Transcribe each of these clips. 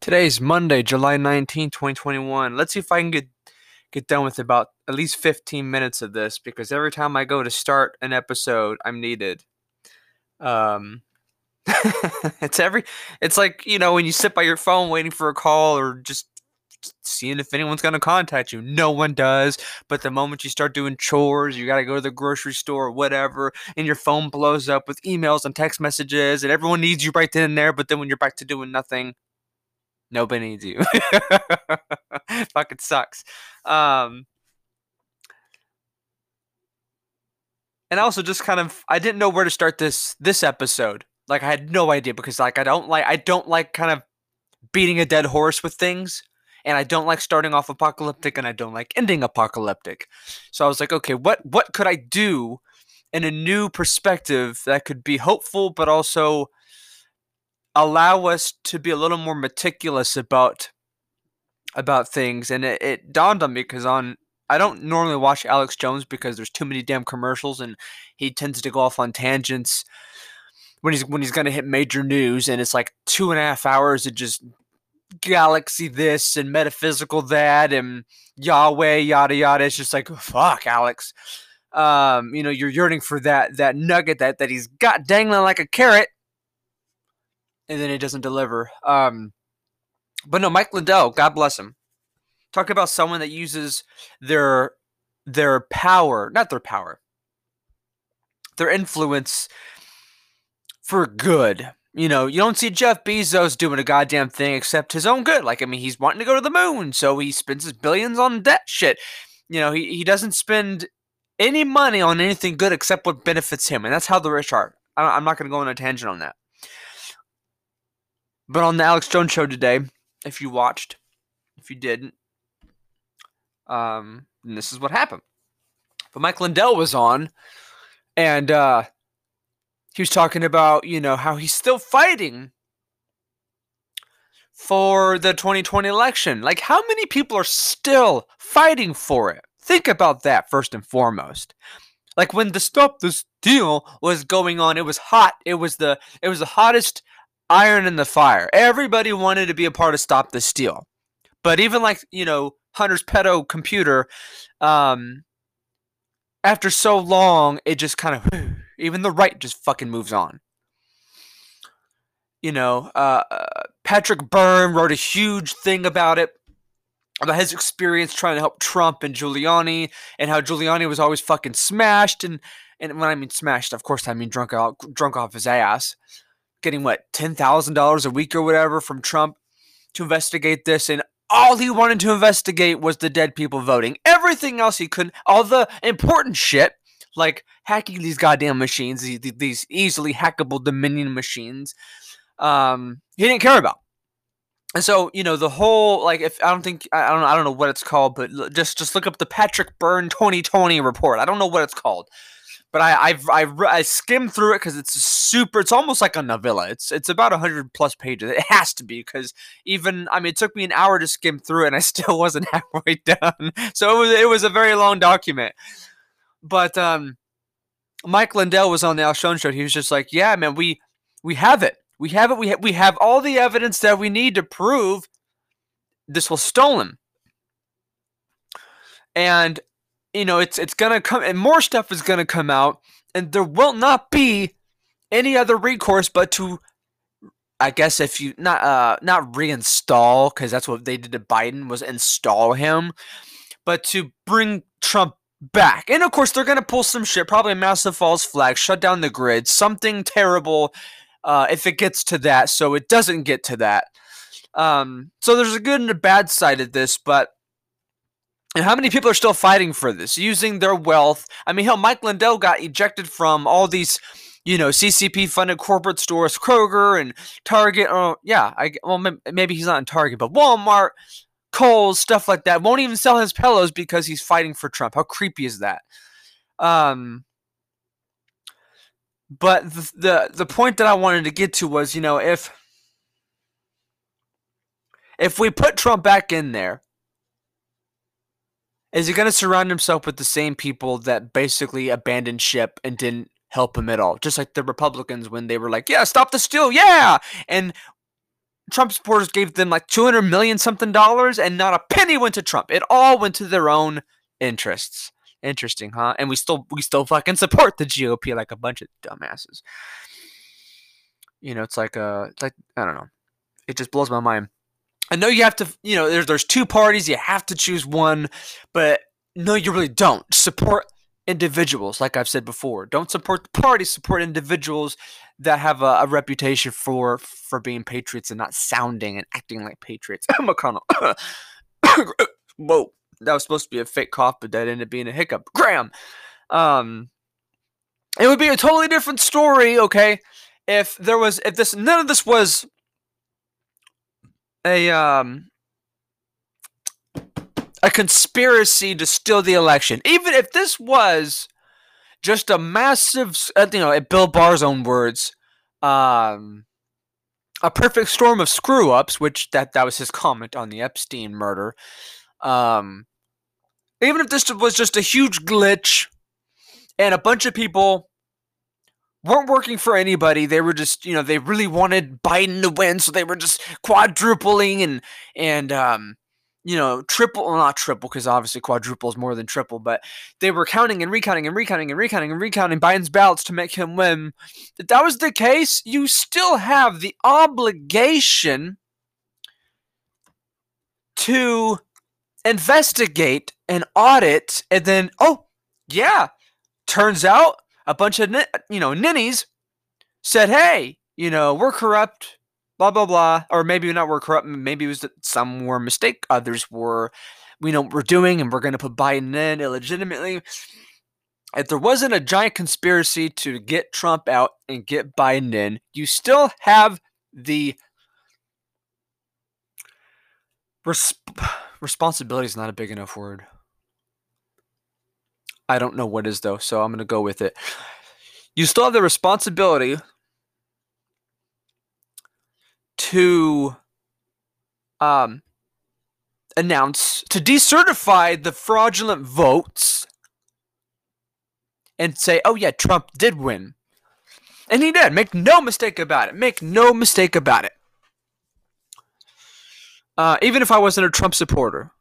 Today's Monday, July 19, 2021. Let's see if I can get get done with about at least 15 minutes of this because every time I go to start an episode, I'm needed. Um it's every it's like, you know, when you sit by your phone waiting for a call or just seeing if anyone's going to contact you. No one does. But the moment you start doing chores, you got to go to the grocery store or whatever, and your phone blows up with emails and text messages, and everyone needs you right then and there. But then when you're back to doing nothing, Nobody needs you. Fucking sucks. Um, and also just kind of I didn't know where to start this this episode. Like I had no idea because like I don't like I don't like kind of beating a dead horse with things and I don't like starting off apocalyptic and I don't like ending apocalyptic. So I was like, okay, what what could I do in a new perspective that could be hopeful but also allow us to be a little more meticulous about about things and it, it dawned on me because on I don't normally watch Alex Jones because there's too many damn commercials and he tends to go off on tangents when he's when he's gonna hit major news and it's like two and a half hours of just galaxy this and metaphysical that and Yahweh yada yada. It's just like fuck Alex. Um, you know, you're yearning for that that nugget that that he's got dangling like a carrot and then it doesn't deliver. Um, but no, Mike Lindell, God bless him. Talk about someone that uses their their power, not their power, their influence for good. You know, you don't see Jeff Bezos doing a goddamn thing except his own good. Like, I mean, he's wanting to go to the moon, so he spends his billions on that shit. You know, he, he doesn't spend any money on anything good except what benefits him. And that's how the rich are. I'm not going to go on a tangent on that. But on the Alex Jones show today, if you watched, if you didn't, um, this is what happened. But Mike Lindell was on, and uh, he was talking about you know how he's still fighting for the 2020 election. Like, how many people are still fighting for it? Think about that first and foremost. Like when the stop the steal was going on, it was hot. It was the it was the hottest iron in the fire. Everybody wanted to be a part of Stop the Steal. But even like, you know, Hunter's pedo computer, um, after so long, it just kind of, even the right just fucking moves on. You know, uh, uh, Patrick Byrne wrote a huge thing about it, about his experience trying to help Trump and Giuliani, and how Giuliani was always fucking smashed. And, and when I mean smashed, of course, I mean drunk drunk off his ass getting what ten thousand dollars a week or whatever from Trump to investigate this, and all he wanted to investigate was the dead people voting. Everything else he couldn't, all the important shit like hacking these goddamn machines, these, easily hackable Dominion machines, um, he didn't care about. And so, you know, the whole like if I don't think I don't I don't know what it's called, but just just look up the Patrick Byrne 2020 report. I don't know what it's called but I I've, I've I skimmed through it because it's super. It's almost like a novella. It's it's about hundred plus pages. It has to be because even I mean it took me an hour to skim through it and I still wasn't halfway done. So it was it was a very long document. But um, Mike Lindell was on the Alex Jones show. He was just like, "Yeah, man, we we have it. We have it. We ha- we have all the evidence that we need to prove this was stolen." And you know, it's it's gonna come and more stuff is gonna come out, and there will not be any other recourse but to I guess if you not uh not reinstall because that's what they did to Biden was install him, but to bring Trump back. And of course they're gonna pull some shit, probably a massive false flag, shut down the grid, something terrible uh, if it gets to that, so it doesn't get to that. Um, so there's a good and a bad side of this, but and how many people are still fighting for this, using their wealth? I mean, hell, Mike Lindell got ejected from all these, you know, CCP funded corporate stores, Kroger and Target. Oh, yeah, I well, maybe he's not in Target, but Walmart, Kohl's, stuff like that. Won't even sell his pillows because he's fighting for Trump. How creepy is that? Um, but the, the the point that I wanted to get to was, you know, if if we put Trump back in there is he going to surround himself with the same people that basically abandoned ship and didn't help him at all? Just like the Republicans when they were like, yeah, stop the steal, yeah! And Trump supporters gave them like 200 million something dollars and not a penny went to Trump. It all went to their own interests. Interesting, huh? And we still we still fucking support the GOP like a bunch of dumbasses. You know, it's like uh it's like I don't know. It just blows my mind. I know you have to, you know, there's there's two parties, you have to choose one, but no you really don't. Support individuals, like I've said before. Don't support the party, support individuals that have a, a reputation for for being patriots and not sounding and acting like patriots. McConnell. Whoa, that was supposed to be a fake cough, but that ended up being a hiccup. Graham. Um, it would be a totally different story, okay, if there was if this none of this was a um a conspiracy to steal the election. Even if this was just a massive, uh, you know, at Bill Barr's own words, um, a perfect storm of screw ups, which that that was his comment on the Epstein murder. Um, even if this was just a huge glitch, and a bunch of people weren't working for anybody, they were just, you know, they really wanted Biden to win, so they were just quadrupling and and um, you know, triple, well, not triple, because obviously quadruple is more than triple, but they were counting and recounting and recounting and recounting and recounting Biden's ballots to make him win. If that was the case, you still have the obligation to investigate and audit, and then, oh, yeah, turns out a bunch of, you know, ninnies said, hey, you know, we're corrupt blah blah blah. Or maybe not we're corrupt maybe it was that some were mistake others were we know what we're doing and we're going to put biden in illegitimately. If there wasn't a giant conspiracy to get trump out and get biden in you still have the res- responsibility is not a big enough word i don't know what is though so i'm to go with it you still have the responsibility to um, announce to decertify the fraudulent votes and say, "Oh yeah, Trump did win," and he did. Make no mistake about it. Make no mistake about it. Uh, even if I wasn't a Trump supporter,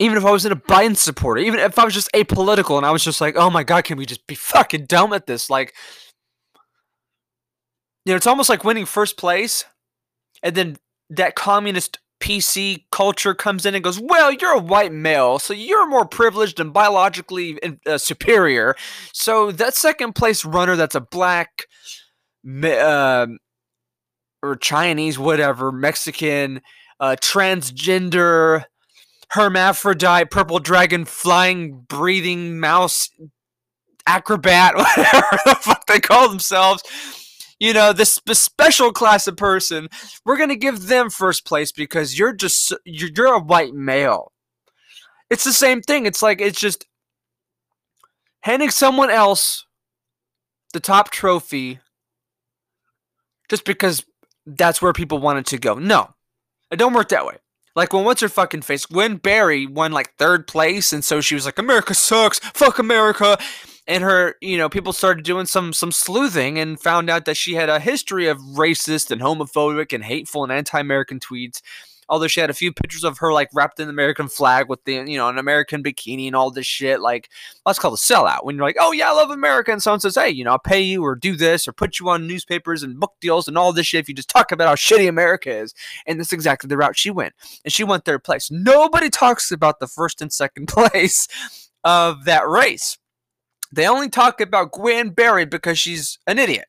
even if I was in a Biden supporter, even if I was just apolitical and I was just like, "Oh my God, can we just be fucking dumb at this?" Like, you know, it's almost like winning first place, and then that communist PC culture comes in and goes, "Well, you're a white male, so you're more privileged and biologically uh, superior." So that second place runner, that's a black, uh, or Chinese, whatever, Mexican, uh, transgender, hermaphrodite, purple dragon, flying, breathing mouse, acrobat, whatever the fuck they call themselves. You know this, special class of person we're to give them first place because you're just you're, you're a white male. It's the same thing. It's like it's just handing someone else the top trophy just because that's where people wanted to go. No it don't work that way like when what's her fucking face? Gwen Berry won like third place and so she was like America sucks. Fuck America. And her you know people started doing some some sleuthing and found out that she had a history of racist and homophobic and hateful and anti-american tweets although she had a few pictures of her like wrapped in the american flag with the you know an american bikini and all this shit like that's called a sellout when you're like oh yeah i love america and someone says hey you know i'll pay you or do this or put you on newspapers and book deals and all this shit if you just talk about how shitty america is and that's exactly the route she went and she went third place nobody talks about the first and second place of that race they only talk about Gwen Berry because she's an idiot.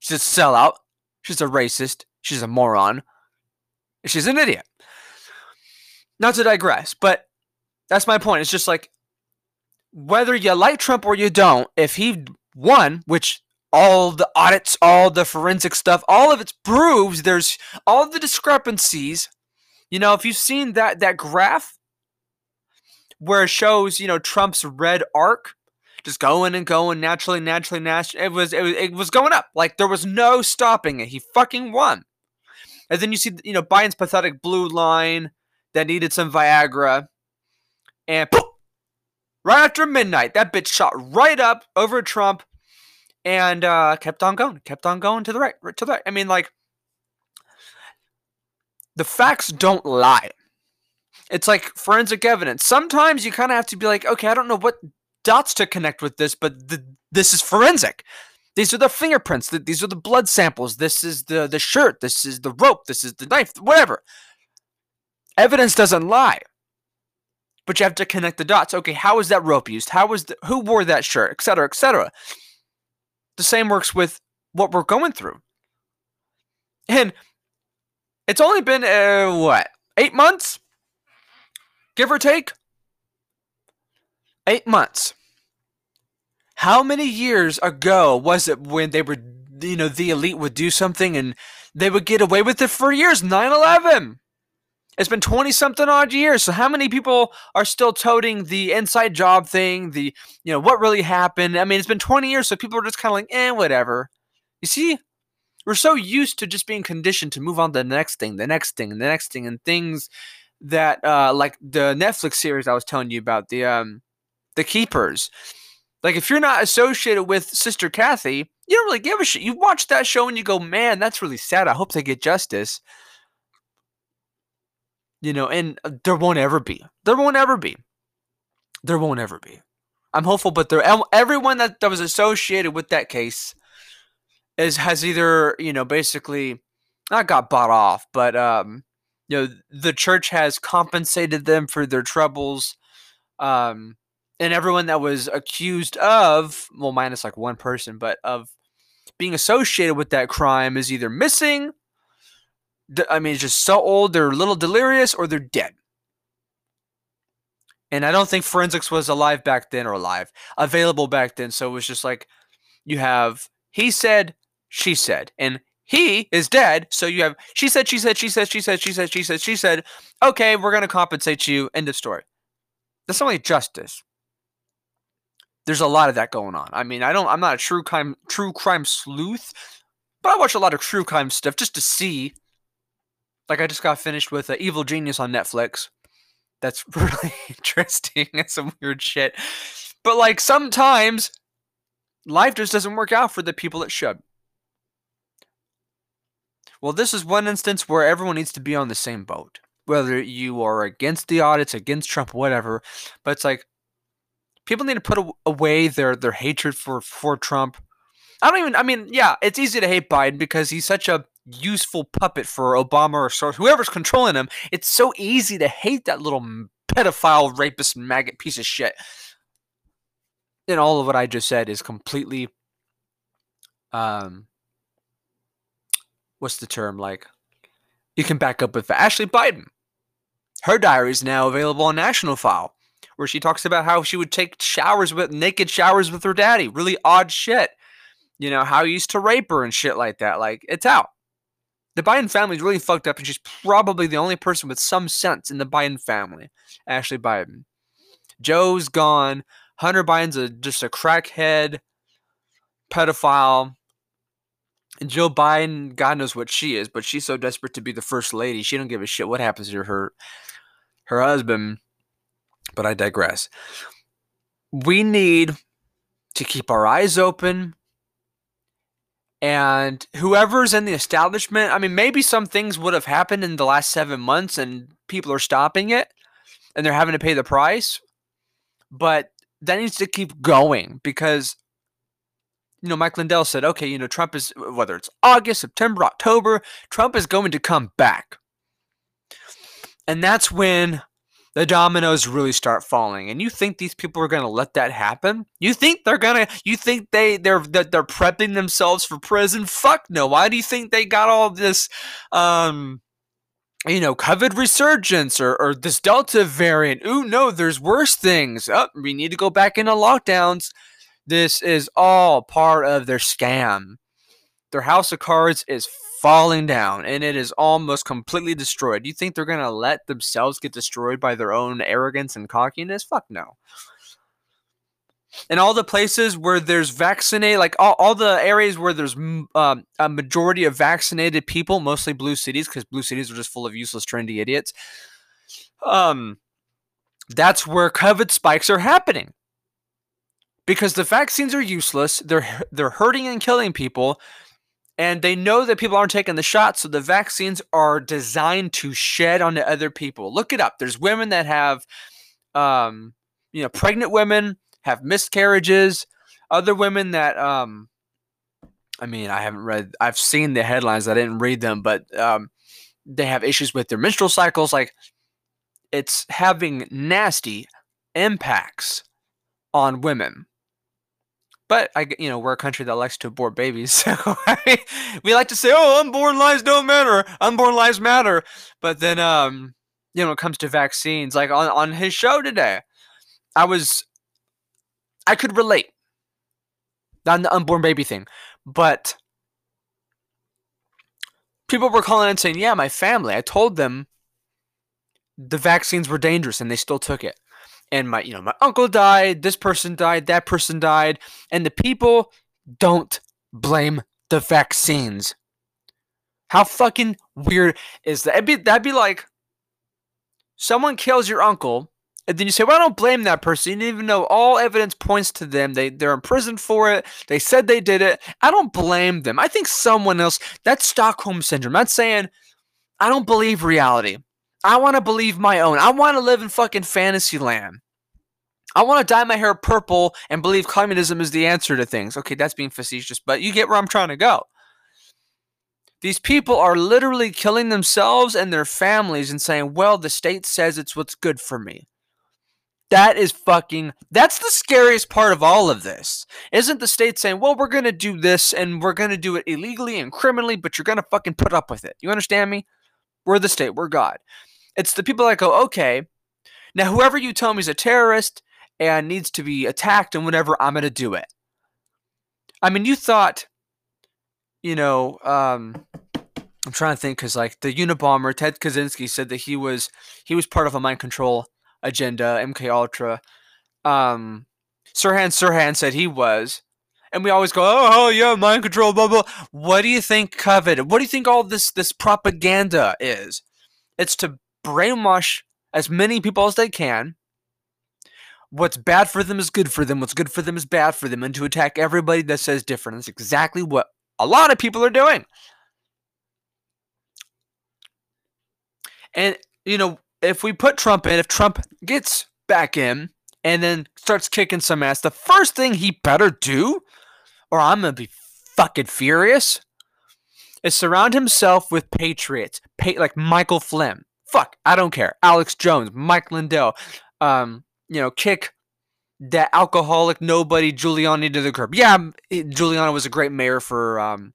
She's a sellout. She's a racist. She's a moron. She's an idiot. Not to digress, but that's my point. It's just like whether you like Trump or you don't, if he won, which all the audits, all the forensic stuff, all of it proves there's all the discrepancies. You know, if you've seen that that graph where it shows, you know, Trump's red arc, just going and going naturally, naturally, naturally. It was, it was, it was going up. Like there was no stopping it. He fucking won. And then you see, you know, Biden's pathetic blue line that needed some Viagra, and poof, right after midnight, that bitch shot right up over Trump, and uh, kept on going, kept on going to the right, to the right. I mean, like the facts don't lie. It's like forensic evidence. Sometimes you kind of have to be like, okay, I don't know what dots to connect with this, but the, this is forensic. These are the fingerprints. These are the blood samples. This is the, the shirt. This is the rope. This is the knife. Whatever. Evidence doesn't lie. But you have to connect the dots. Okay, how was that rope used? How was the, who wore that shirt, etc., etc. The same works with what we're going through. And it's only been uh, what eight months, give or take. Eight months. How many years ago was it when they were, you know, the elite would do something and they would get away with it for years? 9 11. It's been 20 something odd years. So how many people are still toting the inside job thing, the, you know, what really happened? I mean, it's been 20 years, so people are just kind of like, eh, whatever. You see, we're so used to just being conditioned to move on to the next thing, the next thing, the next thing, and things that, uh, like the Netflix series I was telling you about, the, um, the Keepers. Like, if you're not associated with Sister Cathy, you don't really give a shit. You watch that show and you go, man, that's really sad. I hope they get justice. You know, and uh, there won't ever be. There won't ever be. There won't ever be. I'm hopeful, but there everyone that, that was associated with that case is has either you know basically not got bought off, but um, you know the church has compensated them for their troubles. Um, and everyone that was accused of, well, minus like one person, but of being associated with that crime is either missing. I mean, it's just so old, they're a little delirious, or they're dead. And I don't think forensics was alive back then or alive, available back then. So it was just like you have he said, she said, and he is dead. So you have she said, she said, she said, she said, she said, she said, she said, okay, we're going to compensate you. End of story. That's only justice there's a lot of that going on. I mean, I don't I'm not a true crime true crime sleuth, but I watch a lot of true crime stuff just to see. Like I just got finished with uh, Evil Genius on Netflix. That's really interesting. It's some weird shit. But like sometimes life just doesn't work out for the people it should. Well, this is one instance where everyone needs to be on the same boat. Whether you are against the audits, against Trump, whatever. But it's like people need to put away their their hatred for for Trump. I don't even. I mean, yeah, it's easy to hate Biden because he's such a useful puppet for Obama or whoever's controlling him. It's so easy to hate that little pedophile, rapist, maggot piece of shit. And all of what I just said is completely, um, what's the term like? You can back up with Ashley Biden. Her diary is now available on National File where she talks about how she would take showers with naked showers with her daddy. Really odd shit. You know, how he used to rape her and shit like that. Like, it's out. The Biden family is really fucked up, and she's probably the only person with some sense in the Biden family. Ashley Biden. Joe's gone. Hunter Biden's a, just a crackhead, pedophile. And Joe Biden, God knows what she is, but she's so desperate to be the first lady, she don't give a shit what happens to her her husband but I digress. We need to keep our eyes open. And whoever's in the establishment, I mean, maybe some things would have happened in the last seven months and people are stopping it and they're having to pay the price. But that needs to keep going because, you know, Mike Lindell said, okay, you know, Trump is, whether it's August, September, October, Trump is going to come back. And that's when the dominoes really start falling and you think these people are going to let that happen? You think they're going to you think they they're they're prepping themselves for prison? Fuck no. Why do you think they got all this um you know covid resurgence or, or this delta variant? Ooh no there's worse things. Oh, we need to go back into lockdowns. This is all part of their scam. Their house of cards is falling down and it is almost completely destroyed. You think they're going to let themselves get destroyed by their own arrogance and cockiness? Fuck no. And all the places where there's vaccinated, like all, all the areas where there's um, a majority of vaccinated people, mostly blue cities, because blue cities are just full of useless, trendy idiots. Um, that's where COVID spikes are happening because the vaccines are useless. They're they're hurting and killing people and they know that people aren't taking the shot, so the vaccines are designed to shed onto other people. Look it up. There's women that have, um, you know, pregnant women have miscarriages. Other women that, um, I mean, I haven't read. I've seen the headlines. I didn't read them, but um, they have issues with their menstrual cycles. Like, it's having nasty impacts on women. But I, you know, we're a country that likes to abort babies, so we like to say, "Oh, unborn lives don't matter. Unborn lives matter." But then, um, you know, when it comes to vaccines, like on on his show today, I was, I could relate, not the unborn baby thing, but people were calling and saying, "Yeah, my family. I told them the vaccines were dangerous, and they still took it." And my you know my uncle died this person died that person died and the people don't blame the vaccines. How fucking weird is that? That'd be, that'd be like someone kills your uncle and then you say well i don't blame that person you didn't even though all evidence points to them they, they're in prison for it they said they did it i don't blame them. I think someone else that's stockholm syndrome. That's saying i don't believe reality I want to believe my own. I want to live in fucking fantasy land. I want to dye my hair purple and believe communism is the answer to things. Okay, that's being facetious, but you get where I'm trying to go. These people are literally killing themselves and their families and saying, well, the state says it's what's good for me. That is fucking. That's the scariest part of all of this. Isn't the state saying, well, we're going to do this and we're going to do it illegally and criminally, but you're going to fucking put up with it? You understand me? We're the state, we're God. It's the people that go, okay, now whoever you tell me is a terrorist and needs to be attacked and whatever, I'm going to do it. I mean, you thought, you know, um, I'm trying to think because like the Unabomber Ted Kaczynski said that he was he was part of a mind control agenda, MK Ultra. Um, Sirhan Sirhan said he was, and we always go, oh, oh yeah, mind control, blah blah. What do you think COVID? What do you think all this this propaganda is? It's to brainwash as many people as they can. What's bad for them is good for them. What's good for them is bad for them, and to attack everybody that says different. That's exactly what a lot of people are doing. And, you know, if we put Trump in, if Trump gets back in and then starts kicking some ass, the first thing he better do, or I'm going to be fucking furious, is surround himself with patriots, pa- like Michael Flynn, Fuck, I don't care. Alex Jones, Mike Lindell, um, you know, kick that alcoholic nobody Giuliani to the curb. Yeah, Giuliani was a great mayor for um,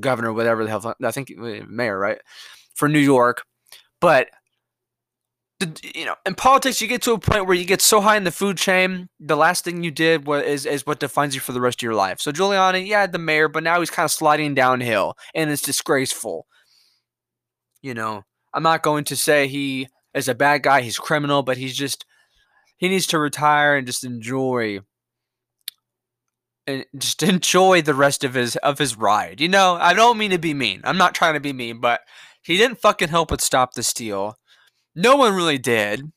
governor, whatever the hell. I think uh, mayor, right, for New York. But the, you know, in politics, you get to a point where you get so high in the food chain, the last thing you did was is, is what defines you for the rest of your life. So Giuliani, yeah, the mayor, but now he's kind of sliding downhill, and it's disgraceful. You know, I'm not going to say he is a bad guy, he's criminal, but he's just he needs to retire and just enjoy and just enjoy the rest of his of his ride. You know, I don't mean to be mean. I'm not trying to be mean, but he didn't fucking help but stop the steal. No one really did.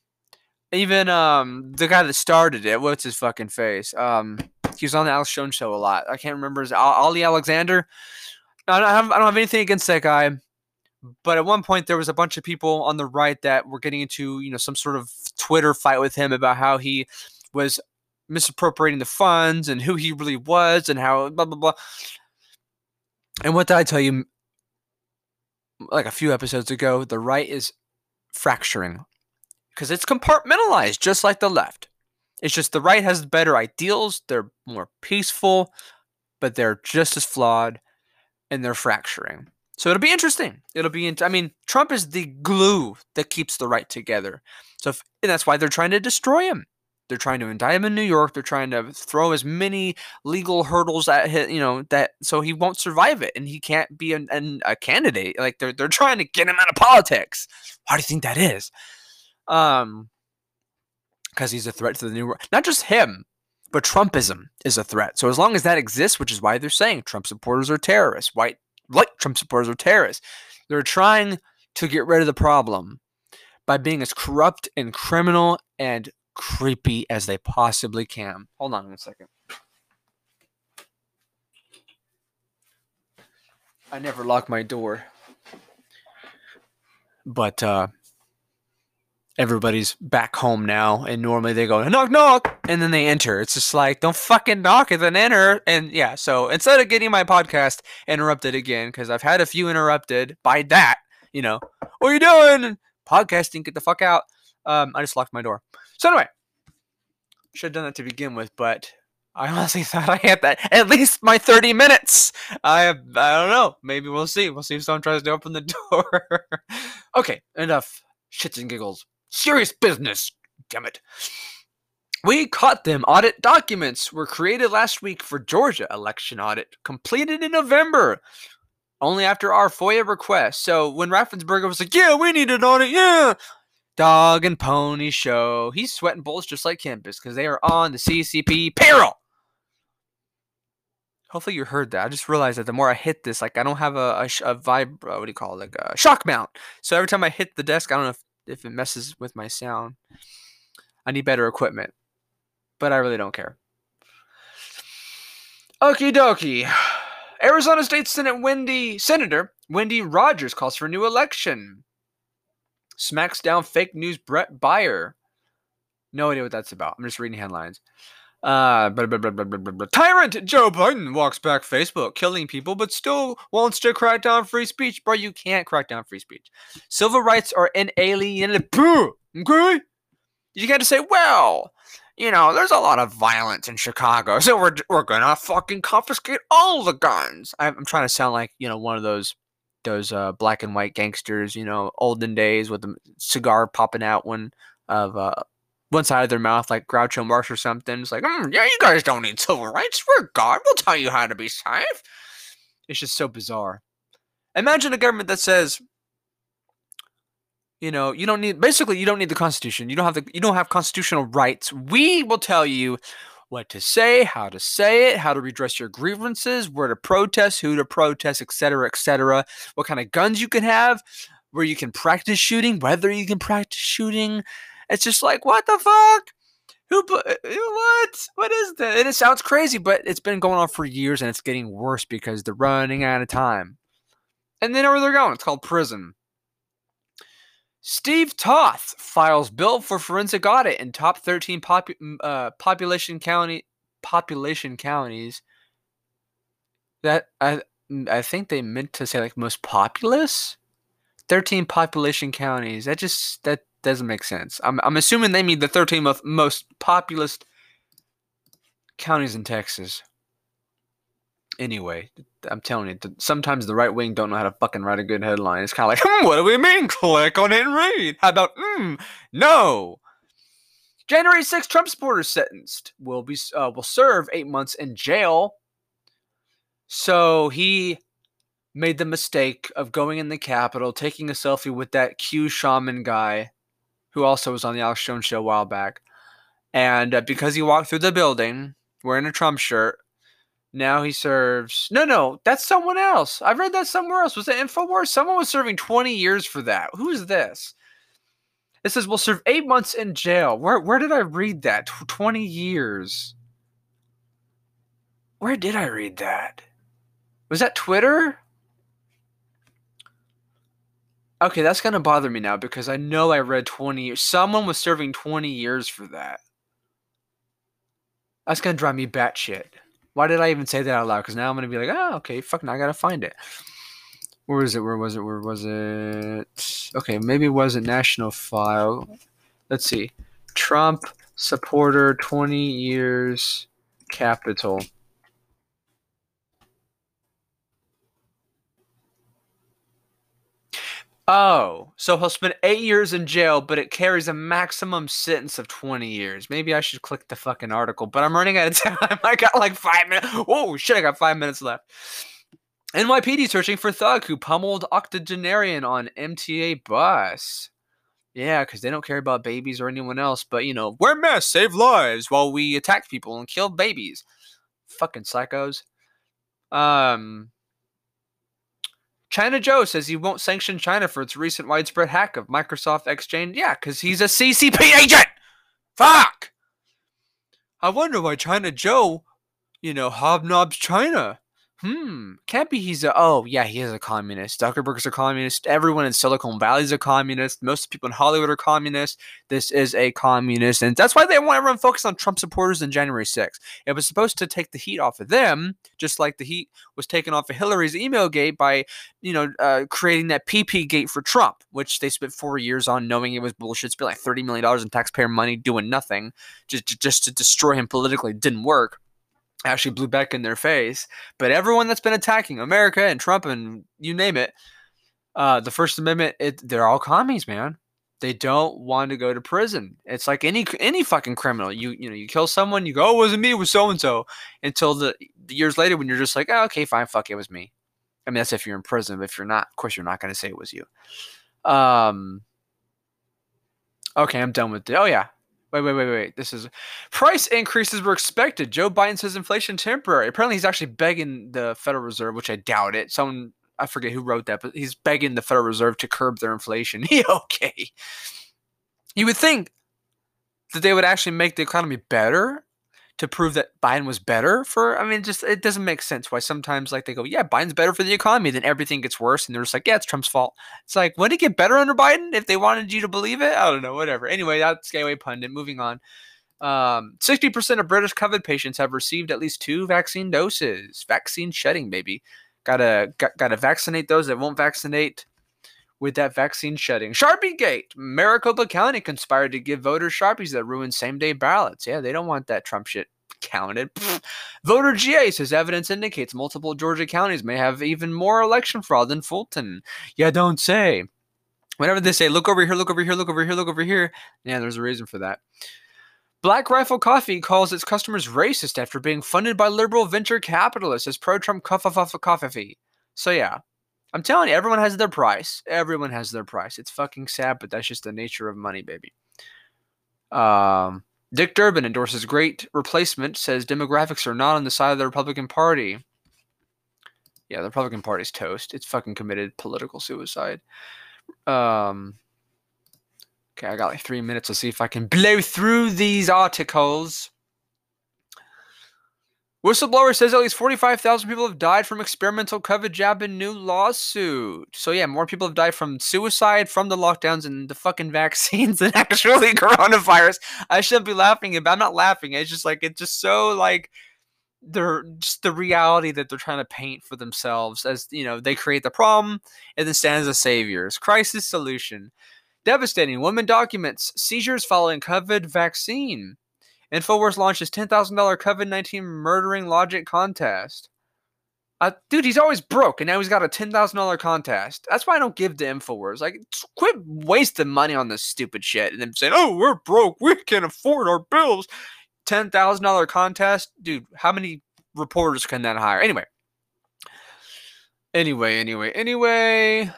Even um the guy that started it, what's his fucking face? Um he was on the Alex Jones show a lot. I can't remember his Ali Alexander. I don't have I don't have anything against that guy. But at one point, there was a bunch of people on the right that were getting into, you know, some sort of Twitter fight with him about how he was misappropriating the funds and who he really was and how blah blah blah. And what did I tell you? Like a few episodes ago, the right is fracturing because it's compartmentalized, just like the left. It's just the right has better ideals, they're more peaceful, but they're just as flawed and they're fracturing. So it'll be interesting. It'll be. In, I mean, Trump is the glue that keeps the right together. So if, and that's why they're trying to destroy him. They're trying to indict him in New York. They're trying to throw as many legal hurdles at him, you know, that so he won't survive it and he can't be an, an, a candidate. Like they're they're trying to get him out of politics. Why do you think that is? Um, because he's a threat to the new world. Not just him, but Trumpism is a threat. So as long as that exists, which is why they're saying Trump supporters are terrorists, white like Trump supporters are terrorists. They're trying to get rid of the problem by being as corrupt and criminal and creepy as they possibly can. Hold on one second. I never lock my door. But uh everybody's back home now and normally they go knock knock and then they enter. It's just like don't fucking knock and then enter and yeah, so instead of getting my podcast interrupted again cuz I've had a few interrupted by that, you know. What are you doing? Podcasting, get the fuck out. Um I just locked my door. So anyway, should have done that to begin with, but I honestly thought I had that at least my 30 minutes. I I don't know. Maybe we'll see. We'll see if someone tries to open the door. okay, enough shits and giggles. Serious business. Damn it. We caught them. Audit documents were created last week for Georgia election audit, completed in November, only after our FOIA request. So when Raffensperger was like, "Yeah, we need an audit," yeah, dog and pony show. He's sweating bullets just like Kemp's because they are on the CCP payroll. Hopefully you heard that. I just realized that the more I hit this, like I don't have a, a, a vibe, uh, what do you call it, like a shock mount. So every time I hit the desk, I don't know if, if it messes with my sound. I need better equipment, but I really don't care. Okie dokie. Arizona State Senate Wendy Senator Wendy Rogers calls for a new election. Smacks down fake news Bret Baier. No idea what that's about. I'm just reading headlines. Uh, blah, blah, blah, Tyrant Joe Biden walks back Facebook, killing people, but still wants to crack down free speech. Bro, you can't crack down free speech. Civil rights are inalienable. Okay? You got to say, well, you know, there's a lot of violence in Chicago, so we're, we're gonna fucking confiscate all the guns. I'm, I'm trying to sound like, you know, one of those those uh, black and white gangsters, you know, olden days with the cigar popping out one of uh, one side of their mouth, like Groucho Marx or something. It's like, mm, yeah, you guys don't need civil rights. We're God. We'll tell you how to be safe. It's just so bizarre. Imagine a government that says, you know, you don't need basically you don't need the Constitution. You don't have the you don't have constitutional rights. We will tell you what to say, how to say it, how to redress your grievances, where to protest, who to protest, etc., etc. What kind of guns you can have, where you can practice shooting, whether you can practice shooting. It's just like what the fuck. Who what? What is that? And it sounds crazy, but it's been going on for years, and it's getting worse because they're running out of time. And they know where they're going. It's called prison. Steve Toth files bill for forensic audit in top 13 popu- uh, population county population counties. That I I think they meant to say like most populous. 13 population counties. That just that doesn't make sense. I'm I'm assuming they mean the 13 most, most populous counties in Texas. Anyway, I'm telling you, sometimes the right wing don't know how to fucking write a good headline. It's kind of like, hmm, what do we mean? Click on it and read. How about, hmm, no. January 6th, Trump supporters sentenced will be uh, will serve eight months in jail. So he made the mistake of going in the Capitol, taking a selfie with that Q shaman guy, who also was on the Alex Jones show a while back, and uh, because he walked through the building wearing a Trump shirt, now he serves. No, no, that's someone else. I read that somewhere else. Was it Infowars? Someone was serving 20 years for that. Who is this? It says we'll serve eight months in jail. Where where did I read that? 20 years. Where did I read that? Was that Twitter? Okay, that's gonna bother me now because I know I read 20 years. Someone was serving 20 years for that. That's gonna drive me batshit. Why did I even say that out loud? Because now I'm gonna be like, oh, okay, fuck, now I gotta find it. Where is it? Where was it? Where was it? Okay, maybe it was a national file. Let's see. Trump supporter, 20 years, Capitol. Oh, so he'll spend eight years in jail, but it carries a maximum sentence of 20 years. Maybe I should click the fucking article, but I'm running out of time. I got like five minutes. Oh, shit, I got five minutes left. NYPD searching for thug who pummeled octogenarian on MTA bus. Yeah, because they don't care about babies or anyone else, but you know, wear masks, save lives while we attack people and kill babies. Fucking psychos. Um, China Joe says he won't sanction China for its recent widespread hack of Microsoft Exchange. Yeah, because he's a CCP agent. Fuck. I wonder why China Joe, you know, hobnobs China. Hmm, can't be he's a, oh, yeah, he is a communist. Zuckerberg's a communist. Everyone in Silicon Valley is a communist. Most people in Hollywood are communists. This is a communist. And that's why they want everyone focused on Trump supporters in January 6th. It was supposed to take the heat off of them, just like the heat was taken off of Hillary's email gate by, you know, uh, creating that PP gate for Trump, which they spent four years on knowing it was bullshit. Spent like $30 million in taxpayer money doing nothing just, just to destroy him politically. It didn't work actually blew back in their face. But everyone that's been attacking America and Trump and you name it, uh, the First Amendment, it, they're all commies, man. They don't want to go to prison. It's like any any fucking criminal. You you know you kill someone, you go, oh, it wasn't me, it was so and so. Until the, the years later when you're just like, oh, okay, fine, fuck, it was me. I mean, that's if you're in prison. But if you're not, of course, you're not going to say it was you. Um. Okay, I'm done with it. Oh yeah, Wait, wait, wait, wait. This is price increases were expected. Joe Biden says inflation temporary. Apparently, he's actually begging the Federal Reserve, which I doubt it. Someone I forget who wrote that, but he's begging the Federal Reserve to curb their inflation. okay. You would think that they would actually make the economy better to prove that Biden was better for. I mean, just it doesn't make sense why sometimes like they go, yeah, Biden's better for the economy, then everything gets worse, and they're just like, yeah, it's Trump's fault. It's like, would it get better under Biden if they wanted you to believe it? I don't know, whatever. Anyway, that's Gateway Pundit. Moving on. Um, 60% of British COVID patients have received at least two vaccine doses. Vaccine shedding, baby. Gotta got, gotta vaccinate those that won't vaccinate with that vaccine shedding. Sharpie Gate. Maricopa County conspired to give voters Sharpies that ruin same day ballots. Yeah, they don't want that Trump shit counted. Pfft. Voter GA says evidence indicates multiple Georgia counties may have even more election fraud than Fulton. Yeah, don't say. Whenever they say, look over here, look over here, look over here, look over here, yeah, there's a reason for that. Black Rifle Coffee calls its customers racist after being funded by liberal venture capitalists as pro Trump coffee. So, yeah, I'm telling you, everyone has their price. Everyone has their price. It's fucking sad, but that's just the nature of money, baby. Um, Dick Durbin endorses great replacement, says demographics are not on the side of the Republican Party. Yeah, the Republican Party's toast. It's fucking committed political suicide. Um, okay, I got like three minutes. Let's see if I can blow through these articles. Whistleblower says at least 45,000 people have died from experimental COVID jab in new lawsuit. So, yeah, more people have died from suicide, from the lockdowns, and the fucking vaccines than actually coronavirus. I shouldn't be laughing, but I'm not laughing. It's just like, it's just so like, they're just the reality that they're trying to paint for themselves as, you know, they create the problem and then stand as a saviors. Crisis solution. Devastating. Women documents seizures following COVID vaccine. InfoWars launches $10,000 COVID 19 murdering logic contest. Uh, dude, he's always broke, and now he's got a $10,000 contest. That's why I don't give to InfoWars. Like, quit wasting money on this stupid shit and then saying, oh, we're broke. We can't afford our bills. $10,000 contest? Dude, how many reporters can that hire? Anyway. Anyway, anyway, anyway.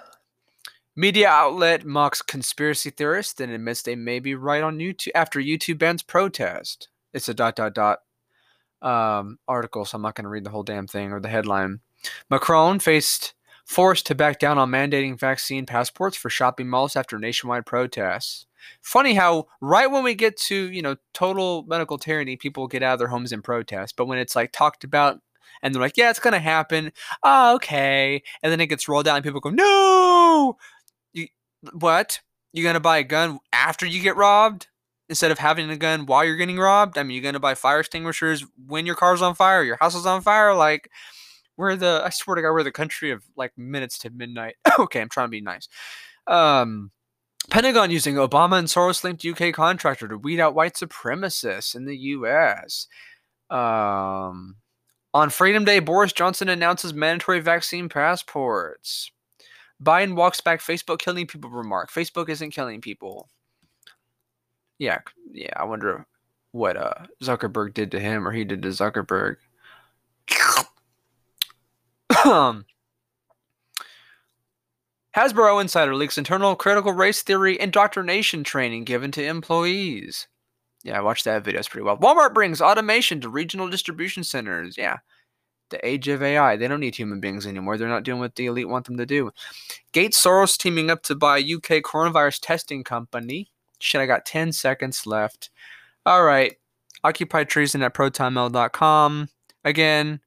Media outlet mocks conspiracy theorists and admits they may be right on YouTube after YouTube bans protest. It's a dot dot dot um, article, so I'm not going to read the whole damn thing or the headline. Macron faced forced to back down on mandating vaccine passports for shopping malls after nationwide protests. Funny how right when we get to you know total medical tyranny, people get out of their homes and protest, but when it's like talked about and they're like, yeah, it's gonna happen. Oh, okay, and then it gets rolled out, and people go, no, what? You're gonna buy a gun after you get robbed instead of having a gun while you're getting robbed? I mean, you're gonna buy fire extinguishers when your car's on fire, your house is on fire. Like, we're the I swear to God, we're the country of like minutes to midnight. okay, I'm trying to be nice. Um, Pentagon using Obama and Soros linked UK contractor to weed out white supremacists in the US. Um, on Freedom Day, Boris Johnson announces mandatory vaccine passports. Biden walks back Facebook killing people remark. Facebook isn't killing people. Yeah, yeah. I wonder what uh, Zuckerberg did to him or he did to Zuckerberg. um, Hasbro Insider leaks internal critical race theory indoctrination training given to employees. Yeah, I watched that video. It's pretty well. Walmart brings automation to regional distribution centers. Yeah the age of AI. They don't need human beings anymore. They're not doing what the elite want them to do. Gates Soros teaming up to buy UK coronavirus testing company. Shit, I got 10 seconds left. All right. Occupy treason at protonmail.com. Again,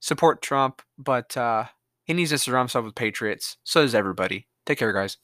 support Trump, but uh, he needs to surround himself with patriots. So does everybody. Take care, guys.